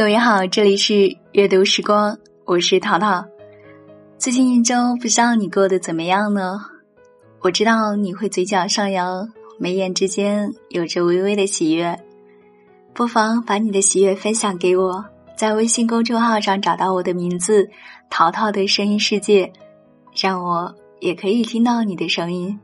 各位好，这里是阅读时光，我是淘淘。最近一周，不知道你过得怎么样呢？我知道你会嘴角上扬，眉眼之间有着微微的喜悦。不妨把你的喜悦分享给我，在微信公众号上找到我的名字“淘淘的声音世界”，让我也可以听到你的声音。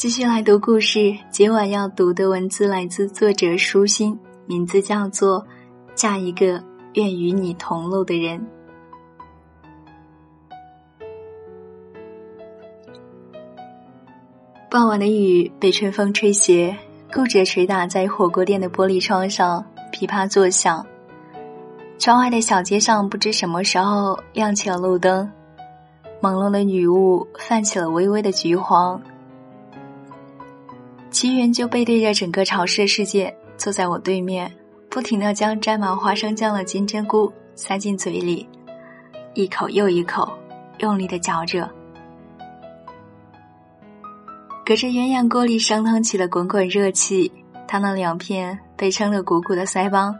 继续来读故事，今晚要读的文字来自作者舒心，名字叫做《嫁一个愿与你同路的人》。傍晚的雨被春风吹斜，固着捶打在火锅店的玻璃窗上，噼啪作响。窗外的小街上不知什么时候亮起了路灯，朦胧的雨雾泛起了微微的橘黄。齐云就背对着整个潮湿的世界，坐在我对面，不停的将沾满花生酱的金针菇塞进嘴里，一口又一口，用力的嚼着。隔着鸳鸯锅里升腾起了滚滚热气，他那两片被撑得鼓鼓的腮帮，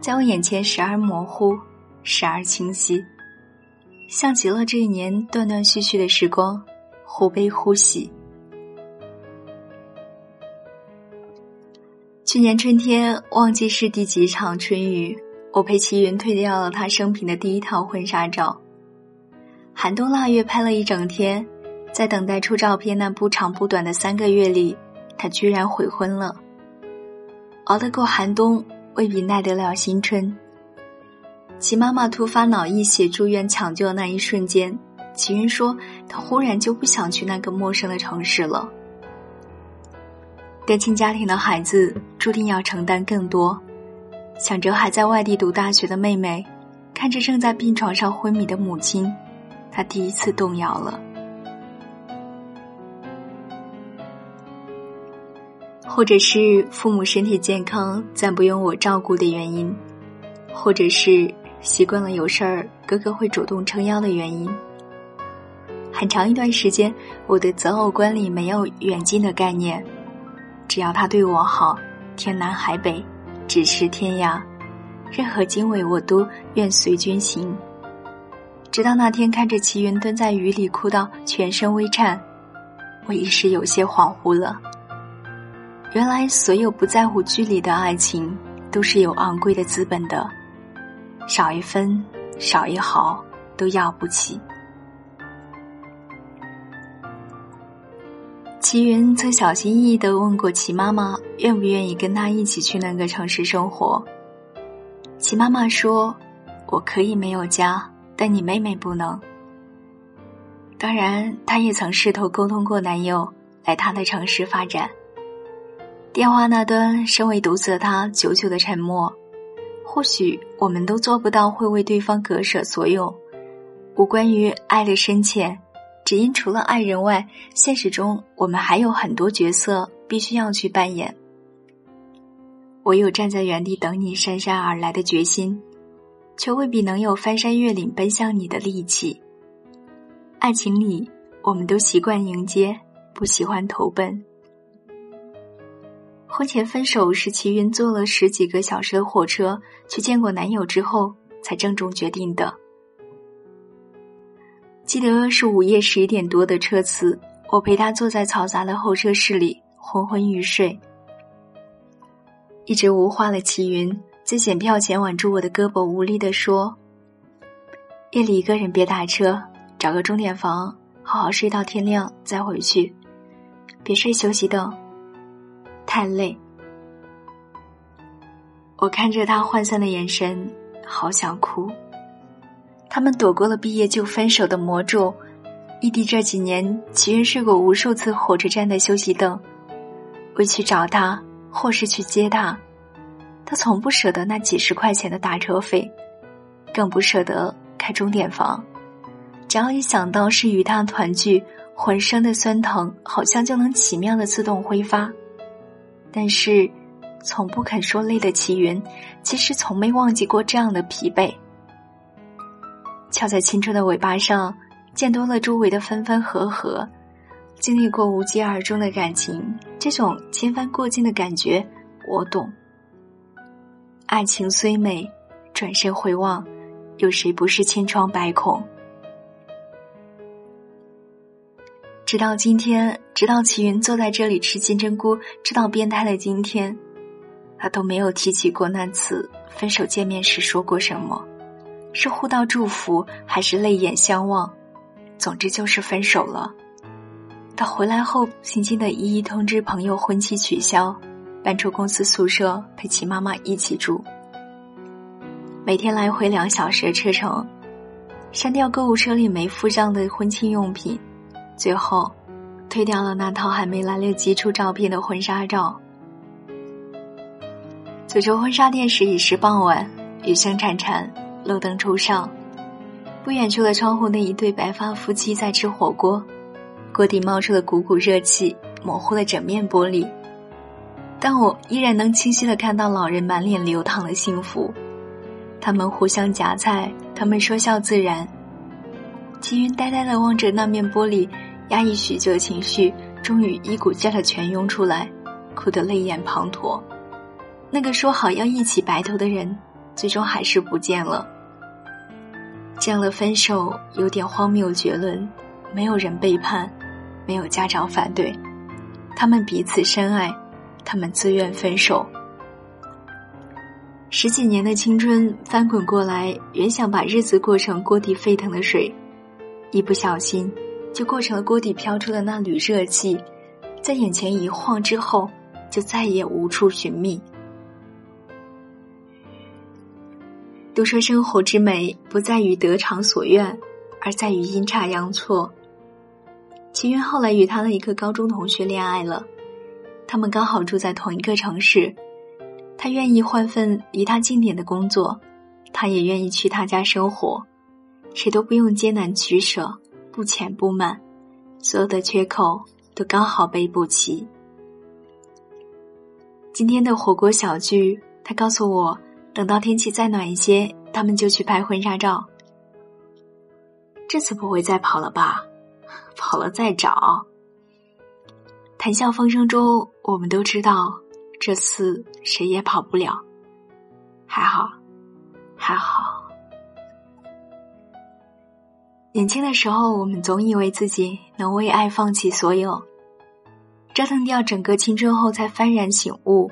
在我眼前时而模糊，时而清晰，像极了这一年断断续续的时光，忽悲忽喜。去年春天，忘记是第几场春雨，我陪齐云退掉了他生平的第一套婚纱照。寒冬腊月拍了一整天，在等待出照片那不长不短的三个月里，他居然悔婚了。熬得过寒冬，未必耐得了新春。齐妈妈突发脑溢血住院抢救的那一瞬间，齐云说他忽然就不想去那个陌生的城市了。单亲家庭的孩子注定要承担更多。想着还在外地读大学的妹妹，看着正在病床上昏迷的母亲，他第一次动摇了。或者是父母身体健康暂不用我照顾的原因，或者是习惯了有事儿哥哥会主动撑腰的原因。很长一段时间，我的择偶观里没有远近的概念。只要他对我好，天南海北，咫尺天涯，任何经纬我都愿随君行。直到那天看着齐云蹲在雨里哭到全身微颤，我一时有些恍惚了。原来所有不在乎距离的爱情，都是有昂贵的资本的，少一分，少一毫，都要不起。齐云曾小心翼翼的问过齐妈妈，愿不愿意跟他一起去那个城市生活。齐妈妈说：“我可以没有家，但你妹妹不能。”当然，她也曾试图沟通过男友来她的城市发展。电话那端，身为独子的他久久的沉默。或许我们都做不到会为对方割舍所有，无关于爱的深浅。只因除了爱人外，现实中我们还有很多角色必须要去扮演。我有站在原地等你姗姗而来的决心，却未必能有翻山越岭奔向你的力气。爱情里，我们都习惯迎接，不喜欢投奔。婚前分手是齐云坐了十几个小时的火车去见过男友之后才郑重决定的。记得是午夜十一点多的车次，我陪他坐在嘈杂的候车室里，昏昏欲睡。一直无话的齐云在检票前挽住我的胳膊，无力地说：“夜里一个人别打车，找个钟点房，好好睡到天亮再回去，别睡休息的，太累。”我看着他涣散的眼神，好想哭。他们躲过了毕业就分手的魔咒，异地这几年，齐云睡过无数次火车站的休息凳。为去找他，或是去接他，他从不舍得那几十块钱的打车费，更不舍得开钟点房。只要一想到是与他团聚，浑身的酸疼好像就能奇妙的自动挥发。但是，从不肯说累的齐云，其实从没忘记过这样的疲惫。翘在青春的尾巴上，见多了周围的分分合合，经历过无疾而终的感情，这种千帆过尽的感觉，我懂，爱情虽美，转身回望，有谁不是千疮百孔？直到今天，直到齐云坐在这里吃金针菇，直到变态的今天，他都没有提起过那次分手见面时说过什么，是互道祝福，还是泪眼相望？总之就是分手了。他回来后，心惊的一一通知朋友婚期取消，搬出公司宿舍陪其妈妈一起住，每天来回两小时的车程，删掉购物车里没附上的婚庆用品。最后，推掉了那套还没来得及出照片的婚纱照。走出婚纱店时已是傍晚，雨声潺潺，路灯初上。不远处的窗户内，一对白发夫妻在吃火锅，锅底冒出的股股热气模糊了整面玻璃，但我依然能清晰的看到老人满脸流淌的幸福。他们互相夹菜，他们说笑自然。齐云呆呆的望着那面玻璃。压抑许久的情绪，终于一股劲儿的全涌出来，哭得泪眼滂沱。那个说好要一起白头的人，最终还是不见了。这样的分手有点荒谬绝伦，没有人背叛，没有家长反对，他们彼此深爱，他们自愿分手。十几年的青春翻滚过来，原想把日子过成锅底沸腾的水，一不小心。就过成了锅底飘出的那缕热气，在眼前一晃之后，就再也无处寻觅。都说生活之美不在于得偿所愿，而在于阴差阳错。秦云后来与他的一个高中同学恋爱了，他们刚好住在同一个城市，他愿意换份离他近点的工作，他也愿意去他家生活，谁都不用艰难取舍。不浅不慢，所有的缺口都刚好被补齐。今天的火锅小聚，他告诉我，等到天气再暖一些，他们就去拍婚纱照。这次不会再跑了吧？跑了再找。谈笑风生中，我们都知道，这次谁也跑不了。还好，还好。年轻的时候，我们总以为自己能为爱放弃所有，折腾掉整个青春后，才幡然醒悟：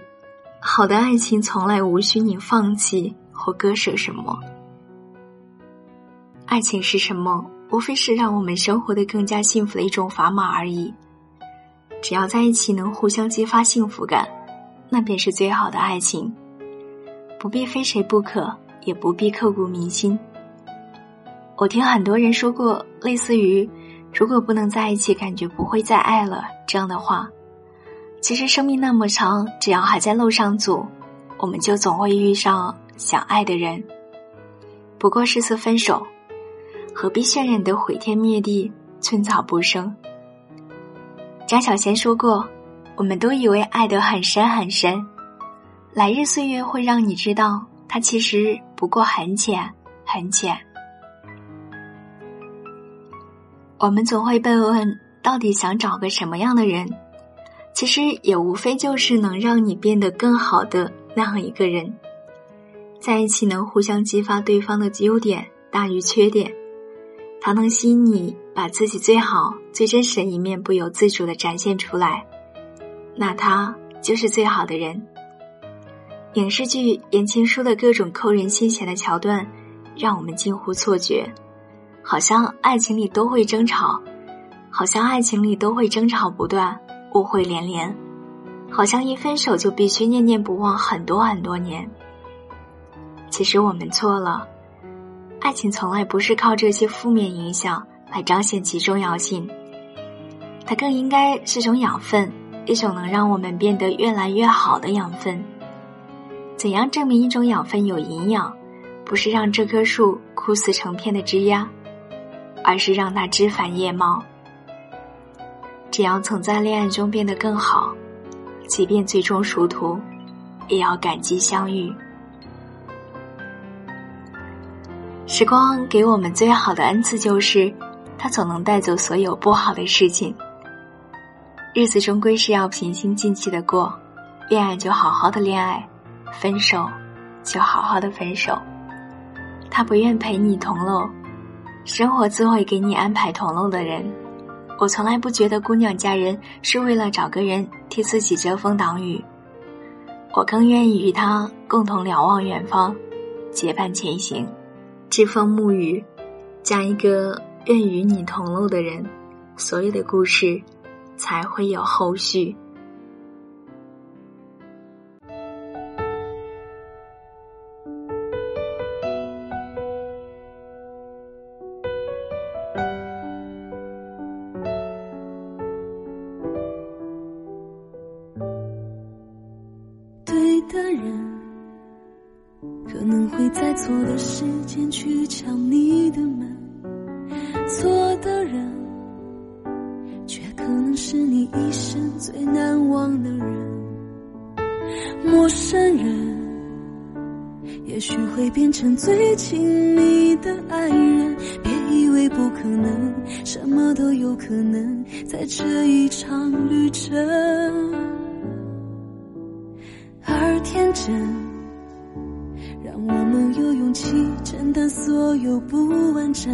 好的爱情从来无需你放弃或割舍什么。爱情是什么？无非是让我们生活的更加幸福的一种砝码而已。只要在一起能互相激发幸福感，那便是最好的爱情。不必非谁不可，也不必刻骨铭心。我听很多人说过类似于“如果不能在一起，感觉不会再爱了”这样的话。其实生命那么长，只要还在路上走，我们就总会遇上想爱的人。不过是次分手，何必渲染得毁天灭地、寸草不生？张小娴说过：“我们都以为爱得很深很深，来日岁月会让你知道，它其实不过很浅很浅。”我们总会被问，到底想找个什么样的人？其实也无非就是能让你变得更好的那样一个人，在一起能互相激发对方的优点大于缺点，他能吸引你把自己最好、最真实的一面不由自主的展现出来，那他就是最好的人。影视剧、言情书的各种扣人心弦的桥段，让我们近乎错觉。好像爱情里都会争吵，好像爱情里都会争吵不断，误会连连，好像一分手就必须念念不忘很多很多年。其实我们错了，爱情从来不是靠这些负面影响来彰显其重要性，它更应该是种养分，一种能让我们变得越来越好的养分。怎样证明一种养分有营养？不是让这棵树枯死成片的枝丫。而是让它枝繁叶茂。只要曾在恋爱中变得更好，即便最终殊途，也要感激相遇。时光给我们最好的恩赐就是，它总能带走所有不好的事情。日子终归是要平心静气的过，恋爱就好好的恋爱，分手就好好的分手。他不愿陪你同路，生活自会给你安排同路的人。我从来不觉得姑娘嫁人是为了找个人替自己遮风挡雨，我更愿意与他共同瞭望远方，结伴前行，栉风沐雨，嫁一个愿与你同路的人，所有的故事才会有后续。时间去敲你的门，错的人，却可能是你一生最难忘的人。陌生人，也许会变成最亲密的爱人。别以为不可能，什么都有可能，在这一场旅程。而天真。我们有勇气承担所有不完整，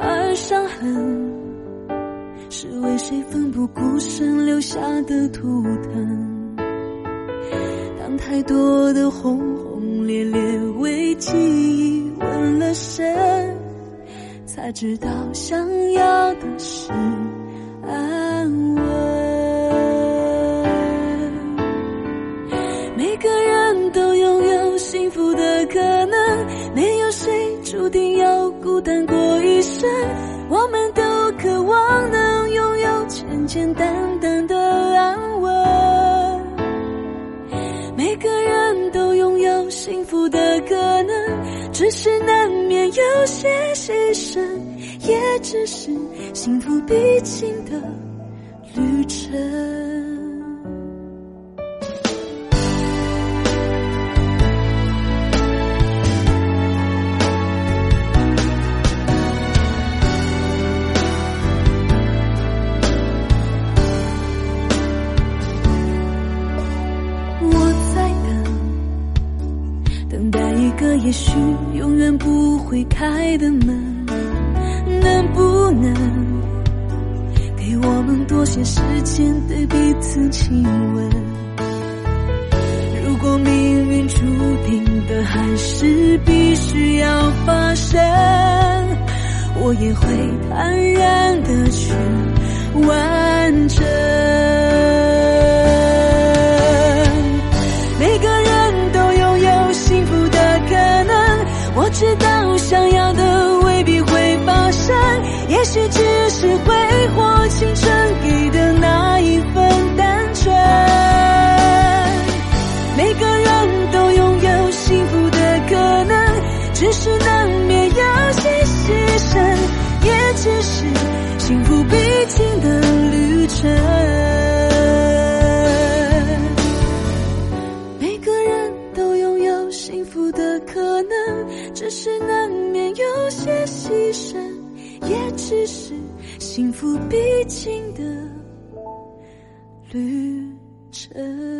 而伤痕是为谁奋不顾身留下的图腾。当太多的轰轰烈烈为记忆纹了身，才知道想要的是安稳。的可能，没有谁注定要孤单过一生。我们都渴望能拥有简简单单的安稳。每个人都拥有幸福的可能，只是难免有些牺牲，也只是幸福必经的旅程。也许永远不会开的门，能不能给我们多些时间对彼此亲吻？如果命运注定的还是必须要发生，我也会坦然的去完成。只是幸福必经的旅程。